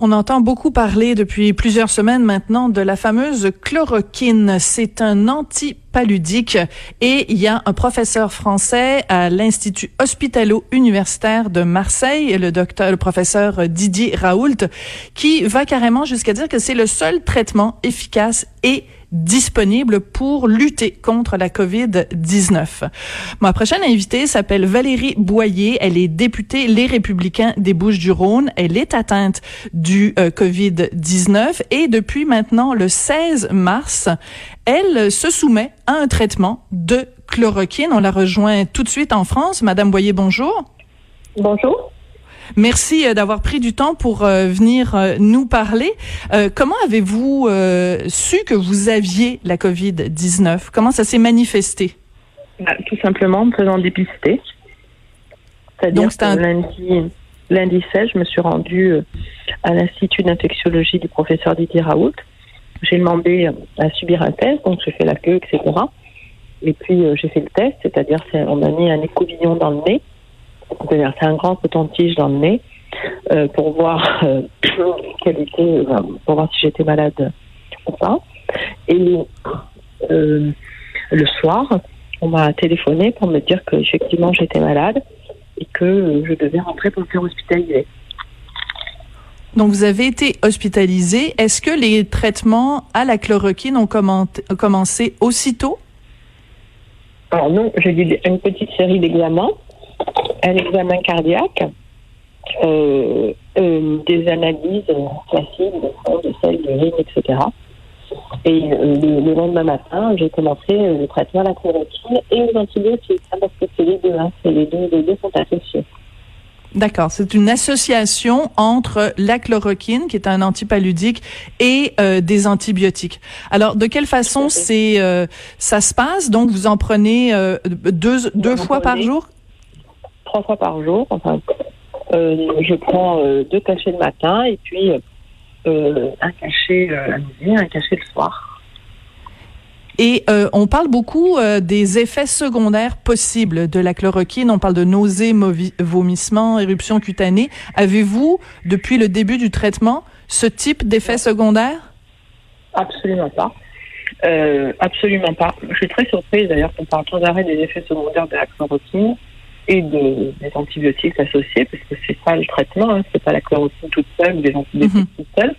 On entend beaucoup parler depuis plusieurs semaines maintenant de la fameuse chloroquine. C'est un antipaludique et il y a un professeur français à l'Institut hospitalo-universitaire de Marseille, le docteur, le professeur Didier Raoult, qui va carrément jusqu'à dire que c'est le seul traitement efficace et disponible pour lutter contre la COVID-19. Ma prochaine invitée s'appelle Valérie Boyer. Elle est députée Les Républicains des Bouches-du-Rhône. Elle est atteinte du euh, COVID-19 et depuis maintenant le 16 mars, elle se soumet à un traitement de chloroquine. On la rejoint tout de suite en France. Madame Boyer, bonjour. Bonjour. Merci euh, d'avoir pris du temps pour euh, venir euh, nous parler. comment avez-vous su que vous aviez la COVID-19? Comment ça s'est manifesté? Bah, tout simplement en faisant dépister. C'est-à-dire que un... lundi, lundi 16, je me suis rendue à l'Institut d'infectiologie du professeur Didier Raoult. J'ai demandé à subir un test, donc j'ai fait la queue, etc. Et puis j'ai fait le test, c'est-à-dire on m'a mis un écouvillon dans le nez c'est un grand coton-tige dans le nez euh, pour voir euh, quelle était, pour voir si j'étais malade ou pas. Et euh, le soir, on m'a téléphoné pour me dire qu'effectivement j'étais malade et que je devais rentrer pour me faire hospitaliser. Donc, vous avez été hospitalisé. Est-ce que les traitements à la chloroquine ont commencé aussitôt? Alors non, j'ai eu une petite série d'examens un examen cardiaque, euh, euh, des analyses classiques de de sel, de urine, etc. Et euh, le, lendemain matin, j'ai commencé le traitement à la chloroquine et aux antibiotiques, parce que c'est les deux, hein, les deux, les deux sont associés. D'accord, c'est une association entre la chloroquine, qui est un antipaludique, et des antibiotiques. Alors, de quelle façon c'est ça se passe? Donc, vous en prenez deux deux fois par jour? Trois fois par jour. Enfin, euh, je prends euh, deux cachets le matin et puis euh, un cachet à midi, un cachet le soir. Et on parle beaucoup des effets secondaires possibles de la chloroquine. On parle de nausées, vomissements, éruptions cutanées. Avez-vous, depuis le début du traitement, ce type d'effets secondaires? Absolument pas. absolument pas. Je suis très surprise d'ailleurs qu'on parle sans arrêt des effets secondaires de la chloroquine et de, des antibiotiques associés, parce que c'est pas le traitement, hein, c'est pas la chloroquine toute seule ou des antibiotiques mm toutes seules.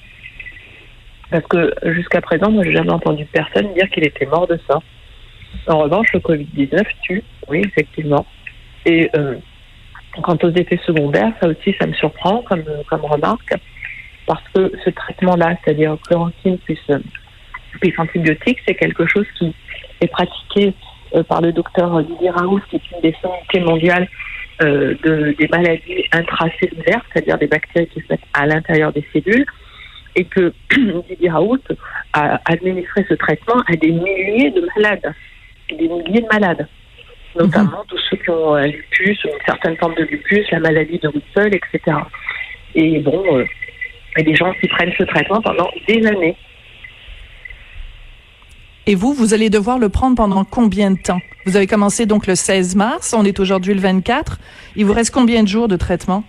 Parce que jusqu'à présent, moi, j'ai jamais entendu personne dire qu'il était mort de ça. En revanche, le Covid-19 tue, oui, effectivement. Et euh, quant aux effets secondaires, ça aussi, ça me surprend comme, comme remarque, parce que ce traitement-là, c'est-à-dire chloroquine plus, plus antibiotiques, c'est quelque chose qui est pratiqué euh, par le docteur Didier Raoult, qui est une des santé mondiales euh, de, des maladies intracellulaires, c'est-à-dire des bactéries qui se mettent à l'intérieur des cellules, et que Didier Raoult a administré ce traitement à des milliers de malades, des milliers de malades, notamment tous ceux qui ont un lupus, une certaine forme de lupus, la maladie de Russell, etc. Et bon, euh, il y a des gens qui prennent ce traitement pendant des années. Et vous, vous allez devoir le prendre pendant combien de temps? Vous avez commencé donc le 16 mars, on est aujourd'hui le 24. Il vous reste combien de jours de traitement?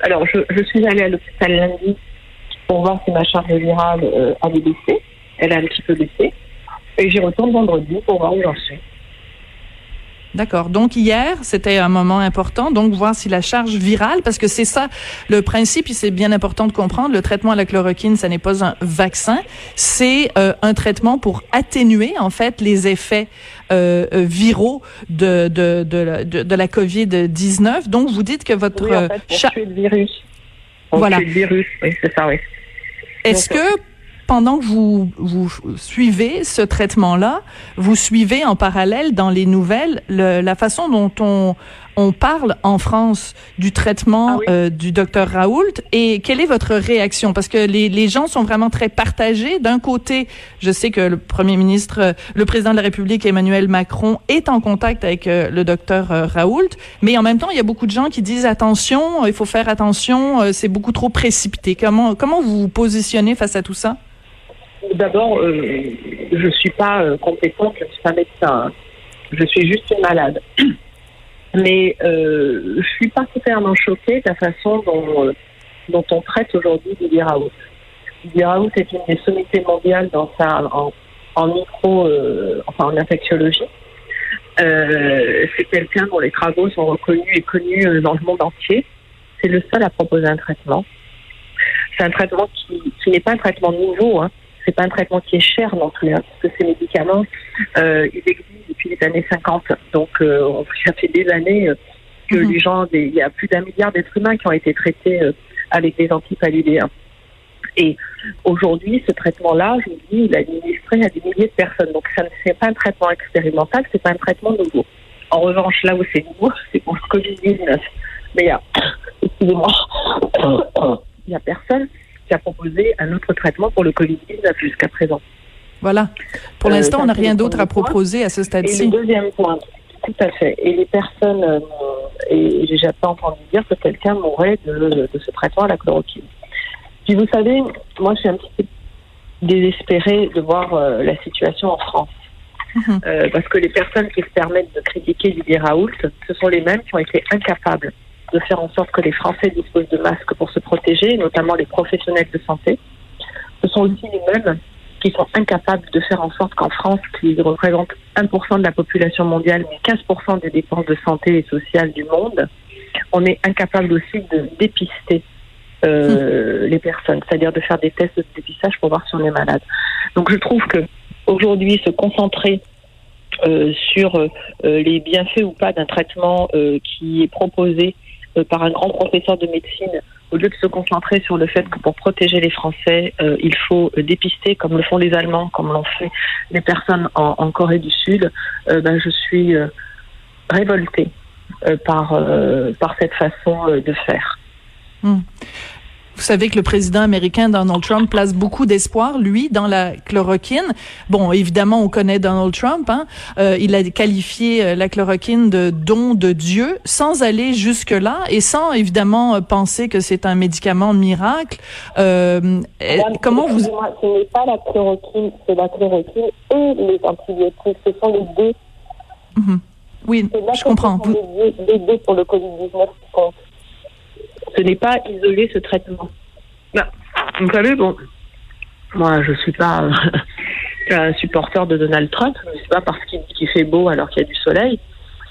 Alors, je, suis allée à l'hôpital lundi pour voir si ma charge virale euh, avait baissé. Elle a un petit peu baissé. Et j'y retourne vendredi pour voir où j'en suis. D'accord. Donc hier, c'était un moment important, donc voir si la charge virale, parce que c'est ça le principe, et c'est bien important de comprendre, le traitement à la chloroquine, ça n'est pas un vaccin, c'est euh, un traitement pour atténuer en fait les effets euh, euh viraux de de de, de, de la COVID-19. Donc vous dites que votre oui, en fait, pour tuer le virus. voilà. le virus, oui, c'est ça, oui. Est-ce que pendant que vous, vous suivez ce traitement-là, vous suivez en parallèle dans les nouvelles le, la façon dont on on parle en France du traitement Ah oui. euh, du docteur Raoult. Et quelle est votre réaction? Parce que les, les gens sont vraiment très partagés. D'un côté, je sais que le premier ministre, euh, le président de la République, Emmanuel Macron, est en contact avec euh, le docteur euh, Raoult. Mais en même temps, il y a beaucoup de gens qui disent attention, il faut faire attention, c'est beaucoup trop précipité. Comment, comment vous vous positionnez face à tout ça? D'abord, euh, je ne suis pas euh, compétente, je ne suis pas médecin. hein. Je suis juste malade. Mais euh, je suis particulièrement choquée de la façon dont, euh, on traite aujourd'hui Didier Raoult. Didier Raoult est une des sommités mondiales dans en, micro, enfin en infectiologie. C'est quelqu'un dont les travaux sont reconnus et connus dans le monde entier. C'est le seul à proposer un traitement. C'est un traitement qui, qui n'est pas un traitement nouveau. Hein. C'est pas un traitement qui est cher non plus, hein, parce que ces médicaments, euh, ils existent depuis les années 50. Donc, euh, ça fait des années euh, que Mhm. les gens, des- il y a plus d'un milliard d'êtres humains qui ont été traités euh, avec des antipaludéens. Et aujourd'hui, ce traitement-là, je vous dis, il est administré à des milliers de personnes. Donc, ça ne c'est pas un traitement expérimental, c'est pas un traitement nouveau. En revanche, là où c'est nouveau, c'est pour le Covid-19. Mais il y a, excusez-moi, il y a personne qui a proposé un autre traitement pour le Covid-19 jusqu'à présent. Voilà. Pour Euh, l'instant, on n'a rien d'autre à proposer à ce Et le stade-ci. deuxième point, tout à fait. Et les personnes, euh, et j'ai jamais entendu dire que quelqu'un mourrait de, de ce traitement à la chloroquine. Puis vous savez, moi je suis un petit peu désespérée de voir euh, la situation en France. Mhm. Euh, parce que les personnes qui se permettent de critiquer Didier Raoult, ce sont les mêmes qui ont été incapables de faire en sorte que les Français disposent de masques pour se protéger, notamment les professionnels de santé. Ce sont aussi les mêmes qui sont incapables de faire en sorte qu'en France, qui représente 1% de la population mondiale, mais 15% des dépenses de santé et sociales du monde, on est incapable aussi de dépister euh, les personnes, c'est-à-dire de faire des tests de dépistage pour voir si on est malade. Donc je trouve que aujourd'hui, se concentrer euh, sur euh, les bienfaits ou pas d'un traitement qui est proposé par un grand professeur de médecine, au lieu de se concentrer sur le fait que pour protéger les Français, euh, il faut euh, dépister, comme le font les Allemands, comme l'ont fait les personnes en, Corée du Sud, euh, ben, je suis euh, révoltée euh, par, euh, par cette façon euh, de faire. Vous savez que le président américain Donald Trump place beaucoup d'espoir, lui, dans la chloroquine. Bon, évidemment, on connaît Donald Trump. Hein? Euh, il a qualifié euh, la chloroquine de don de Dieu, sans aller jusque-là et sans évidemment euh, penser que c'est un médicament miracle. Euh, Madame, comment vous Ce n'est pas la chloroquine, c'est la chloroquine et les antibiotiques. Ce sont les deux. Mhm. Oui, je comprends. Vous- deux- deux pour le Covid-19 qui compte. Ce n'est pas isoler ce traitement. Ben, vous savez, bon, moi, je suis pas un supporter de Donald Trump, mais c'est pas parce qu'il fait beau alors qu'il y a du soleil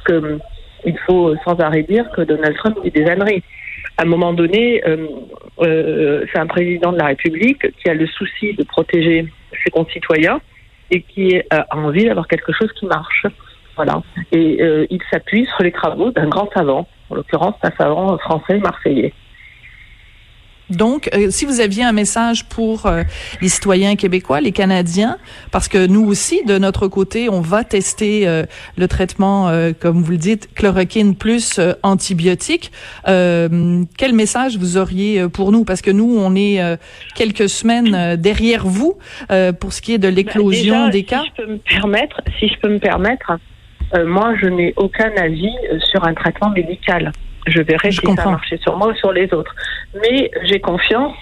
que il faut sans arrêt dire que Donald Trump dit des âneries. À un moment donné, euh, euh, c'est un président de la République qui a le souci de protéger ses concitoyens et qui euh, a envie d'avoir quelque chose qui marche. Voilà. Et il s'appuie sur les travaux d'un grand savant, en l'occurrence un savant français marseillais. Donc, euh, si vous aviez un message pour euh, les citoyens québécois, les Canadiens, parce que nous aussi, de notre côté, on va tester euh, le traitement, comme vous le dites, chloroquine plus antibiotique, quel message vous auriez pour nous? Parce que nous, on est quelques semaines derrière vous pour ce qui est de l'éclosion Déjà, des cas. Si je peux me permettre, si je peux me permettre, euh, moi, je n'ai aucun avis euh, sur un traitement médical. Je verrai Je si ça a marché sur moi ou sur les autres. Mais j'ai confiance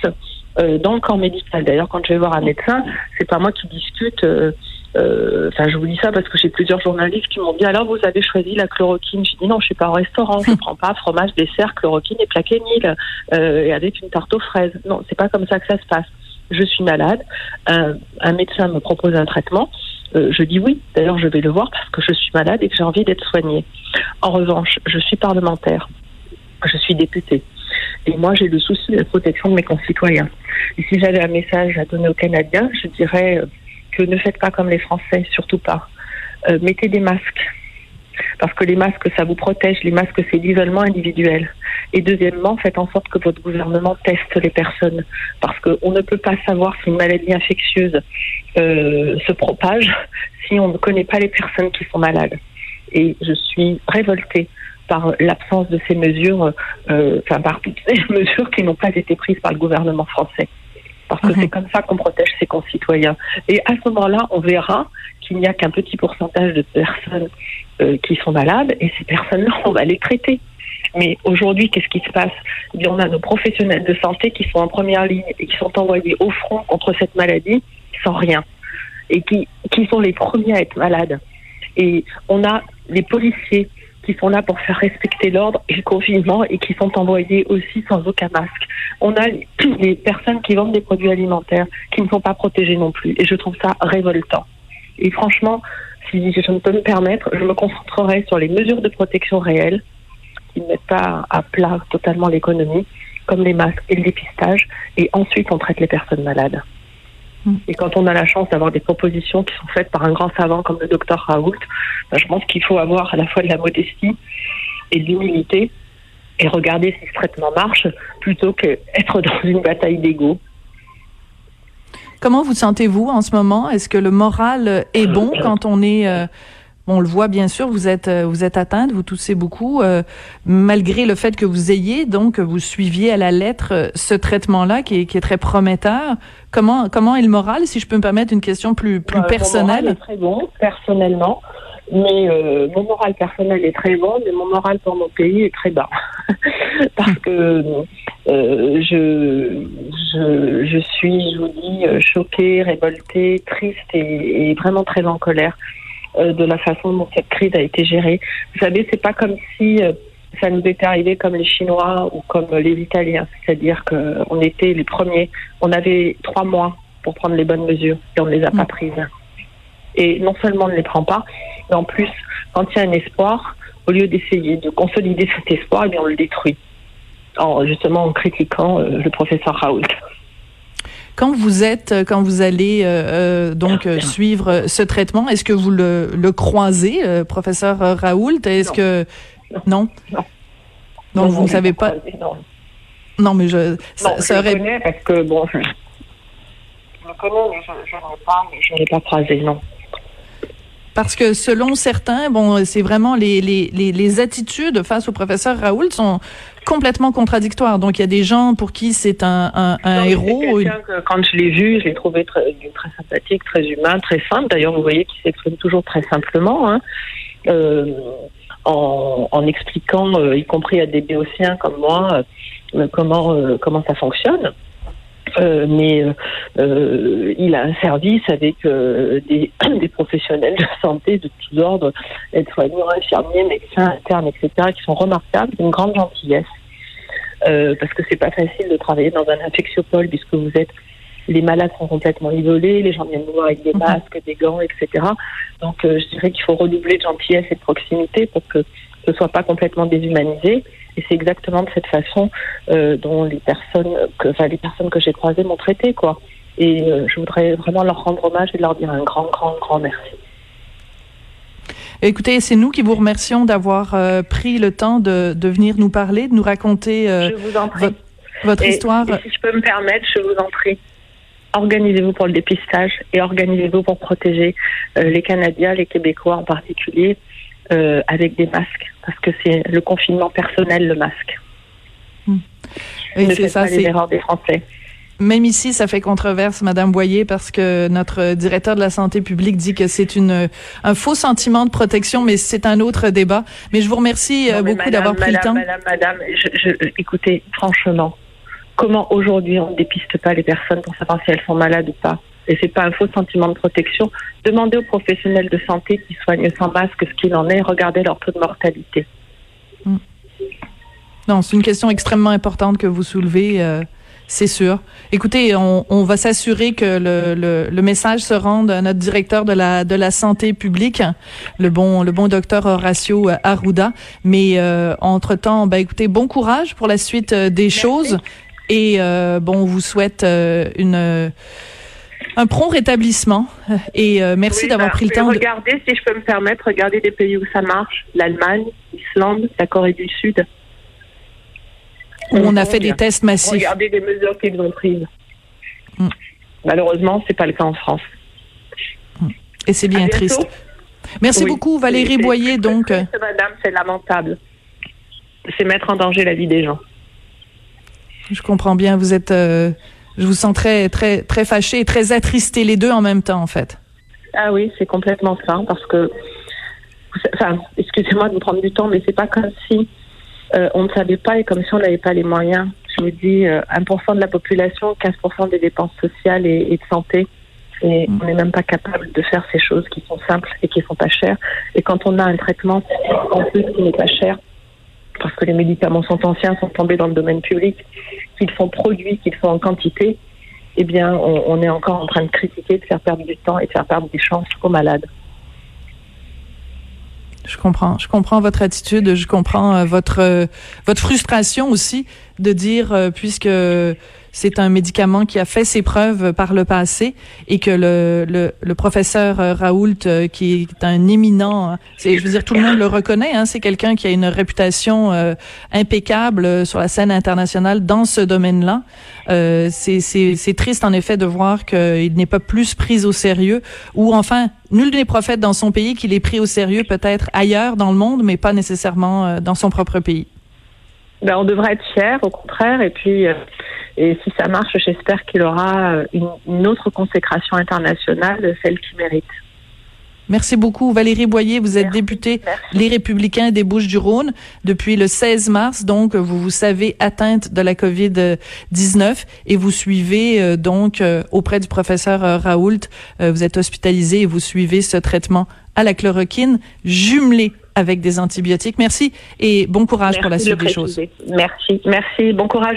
euh, dans le corps médical. D'ailleurs, quand je vais voir un médecin, c'est pas moi qui discute. euh, euh, Enfin, je vous dis ça parce que j'ai plusieurs journalistes qui m'ont dit alors vous avez choisi la chloroquine. J'ai dit non, je suis pas au restaurant, je prends pas fromage, dessert, chloroquine et plaquenil euh, et avec une tarte aux fraises. Non, c'est pas comme ça que ça se passe. Je suis malade, un, un médecin me propose un traitement, euh, je dis oui. D'ailleurs, je vais le voir parce que je suis malade et que j'ai envie d'être soignée. En revanche, je suis parlementaire, je suis députée. Et moi, j'ai le souci de la protection de mes concitoyens. Si j'avais un message à donner aux Canadiens, je dirais euh, que ne faites pas comme les Français, surtout pas. Euh, mettez des masques. Parce que les masques, ça vous protège. Les masques, c'est l'isolement individuel. Et deuxièmement, faites en sorte que votre gouvernement teste les personnes. Parce qu'on ne peut pas savoir si une maladie infectieuse euh, se propage si on ne connaît pas les personnes qui sont malades. Et je suis révoltée par l'absence de ces mesures, euh, enfin par toutes ces mesures qui n'ont pas été prises par le gouvernement français. Parce que c'est comme ça qu'on protège ses concitoyens. Et à ce moment-là, on verra qu'il n'y a qu'un petit pourcentage de personnes euh, qui sont malades, et ces personnes-là, on va les traiter. Mais aujourd'hui, qu'est-ce qui se passe? Eh on a nos professionnels de santé qui sont en première ligne et qui sont envoyés au front contre cette maladie sans rien, et qui, qui sont les premiers à être malades. Et on a les policiers qui sont là pour faire respecter l'ordre et le confinement et qui sont envoyés aussi sans aucun masque. On a les personnes qui vendent des produits alimentaires qui ne sont pas protégées non plus. Et je trouve ça révoltant. Et franchement, si je ne peux me permettre, je me concentrerai sur les mesures de protection réelles qui ne mettent pas à plat totalement l'économie, comme les masques et le dépistage. Et ensuite, on traite les personnes malades. Mm. Et quand on a la chance d'avoir des propositions qui sont faites par un grand savant comme le docteur Raoult, ben, je pense qu'il faut avoir à la fois de la modestie et de l'humilité et regarder si ce traitement marche plutôt qu'être dans une bataille d'ego. Comment vous sentez-vous en ce moment? Est-ce que le moral est bon quand on est... euh, on le voit bien sûr, vous êtes euh, vous êtes atteinte, vous toussez beaucoup, euh, malgré le fait que vous ayez donc vous suiviez à la lettre euh, ce traitement-là qui est, qui est très prometteur. Comment comment est le moral, si je peux me permettre une question plus plus Euh, Mon moral personnelle? est très bon, personnellement. Mais euh, mon moral personnel est très bon, mais mon moral pour mon pays est très bas. Parce que euh, je, je, je suis, je vous dis, euh, choquée, révoltée, triste et, et vraiment très en colère euh, de la façon dont cette crise a été gérée. Vous savez, c'est pas comme si euh, ça nous était arrivé comme les Chinois ou comme les Italiens, c'est-à-dire qu'on était les premiers. On avait trois mois pour prendre les bonnes mesures et on ne les a pas Mm. prises. Et non seulement on ne les prend pas, mais en plus, quand il y a un espoir, au lieu d'essayer de consolider cet espoir, eh bien, on le détruit. En, justement en critiquant euh, le professeur Raoult. Quand vous êtes, quand vous allez euh, euh, donc euh, suivre euh, ce traitement, est-ce que vous le, le croisez, euh, professeur euh, Raoult? Est-ce Non. que non Non? Donc vous non, ne je savez pas croisé, Non, Non, mais je ça, non je ça le aurait connais parce que, bon, je, je le connais, mais je je ne l'ai pas, mais je ne l'ai pas croisé, non. Parce que selon certains, bon, c'est vraiment les, les, les, les attitudes face au professeur Raoult sont complètement contradictoires. Donc il y a des gens pour qui c'est un, un, un Non, mais héros. c'est quelqu'un que, quand je l'ai vu, je l'ai trouvé très, très sympathique, très humain, très simple. D'ailleurs, vous voyez qu'il s'exprime toujours très simplement, hein, euh, en, en expliquant, euh, y compris à des béotiens comme moi, euh, comment, euh, comment ça fonctionne. Euh, mais euh, euh, il a un service avec euh, des, des professionnels de santé de tous ordres, aides-soignants, infirmiers, médecins, internes, etc., qui sont remarquables, d'une grande gentillesse. Euh, parce que c'est pas facile de travailler dans un infectiopole puisque vous êtes les malades sont complètement isolés, les gens viennent nous voir avec des Mhm. masques, des gants, etc. Donc euh, je dirais qu'il faut redoubler de gentillesse et de proximité pour que ce soit pas complètement déshumanisé. Et c'est exactement de cette façon euh, dont les personnes, que, enfin les personnes que j'ai croisées m'ont traité, quoi. Et euh, je voudrais vraiment leur rendre hommage et leur dire un grand, grand, grand merci. Écoutez, c'est nous qui vous remercions d'avoir euh, pris le temps de, de venir nous parler, de nous raconter je vous en prie. votre, votre Et- histoire. et si je peux me permettre, je vous en prie, organisez-vous pour le dépistage et organisez-vous pour protéger euh, les Canadiens, les Québécois en particulier, euh, avec des masques, parce que c'est le confinement personnel, le masque. Et ne c'est ça, pas les erreurs des Français. Même ici, ça fait controverse, Madame Boyer, parce que notre directeur de la santé publique dit que c'est une un faux sentiment de protection, mais c'est un autre débat. Mais je vous remercie euh, Non, beaucoup madame, d'avoir pris madame, le temps. Madame, madame, je, je- écoutez, franchement, comment aujourd'hui on ne dépiste pas les personnes pour savoir si elles sont malades ou pas? Et c'est pas un faux sentiment de protection. Demandez aux professionnels de santé qui soignent sans masque ce qu'il en est. Regardez leur taux de mortalité. Non, c'est une question extrêmement importante que vous soulevez. euh, c'est sûr. Écoutez, on, on va s'assurer que le, le, le message se rende à notre directeur de la de la santé publique, le bon le bon docteur Horacio Arruda. Mais euh, entre temps, ben écoutez, bon courage pour la suite euh, des choses et euh, bon, on vous souhaite euh, une euh, un prompt rétablissement et euh, merci Oui, d'avoir bah, pris le temps. De... Regardez, si je peux me permettre, regardez des pays où ça marche l'Allemagne, l'Islande, la Corée du Sud. où on a fait des tests massifs. Regardez les mesures qu'ils ont prises. Mm. Malheureusement, c'est pas le cas en France. Et c'est bien triste. Merci Oui. beaucoup, Valérie Boyer. Donc, euh, triste, madame, c'est lamentable. c'est mettre en danger la vie des gens. Je comprends bien. Vous êtes, euh, je vous sens très, très, très fâché et très attristé les deux en même temps, en fait. Ah oui, c'est complètement ça, parce que, enfin, excusez-moi de me prendre du temps, mais c'est pas comme si euh, on ne savait pas et comme si on n'avait pas les moyens. Je me dis, 1% euh, de la population, 15% des dépenses sociales et, de santé. Et mm. on n'est même pas capable de faire ces choses qui sont simples et qui sont pas chères. Et quand on a un traitement en plus qui n'est pas cher, parce que les médicaments sont anciens, sont tombés dans le domaine public, qu'ils sont produits, qu'ils sont en quantité, eh bien, on, est encore en train de critiquer, de faire perdre du temps et de faire perdre des chances aux malades. Je comprends. Je comprends votre attitude. Je comprends euh, votre euh, votre frustration aussi de dire euh, puisque c'est un médicament qui a fait ses preuves par le passé et que le, le, le professeur euh, Raoult, euh, qui est un éminent, hein, c'est, je veux dire, tout le monde le reconnaît, hein, c'est quelqu'un qui a une réputation euh, impeccable sur la scène internationale dans ce domaine-là. Euh, c'est, c'est, c'est triste en effet de voir qu'il n'est pas plus pris au sérieux ou enfin nul n'est prophète dans son pays qu'il est pris au sérieux peut-être ailleurs dans le monde mais pas nécessairement dans son propre pays. Ben, on devrait être fiers, au contraire, et puis et si ça marche, j'espère qu'il aura euh, une, autre consécration internationale, celle qu'il mérite. Merci beaucoup. Valérie Boyer, vous êtes députée Les Républicains des Bouches-du-Rhône depuis le 16 mars. Donc, vous vous savez atteinte de la COVID-19 et vous suivez euh, donc euh, auprès du professeur Raoult. vous êtes hospitalisé et vous suivez ce traitement à la chloroquine jumelé avec des antibiotiques. Merci et bon courage pour la suite des choses. Merci. Merci. Bon courage.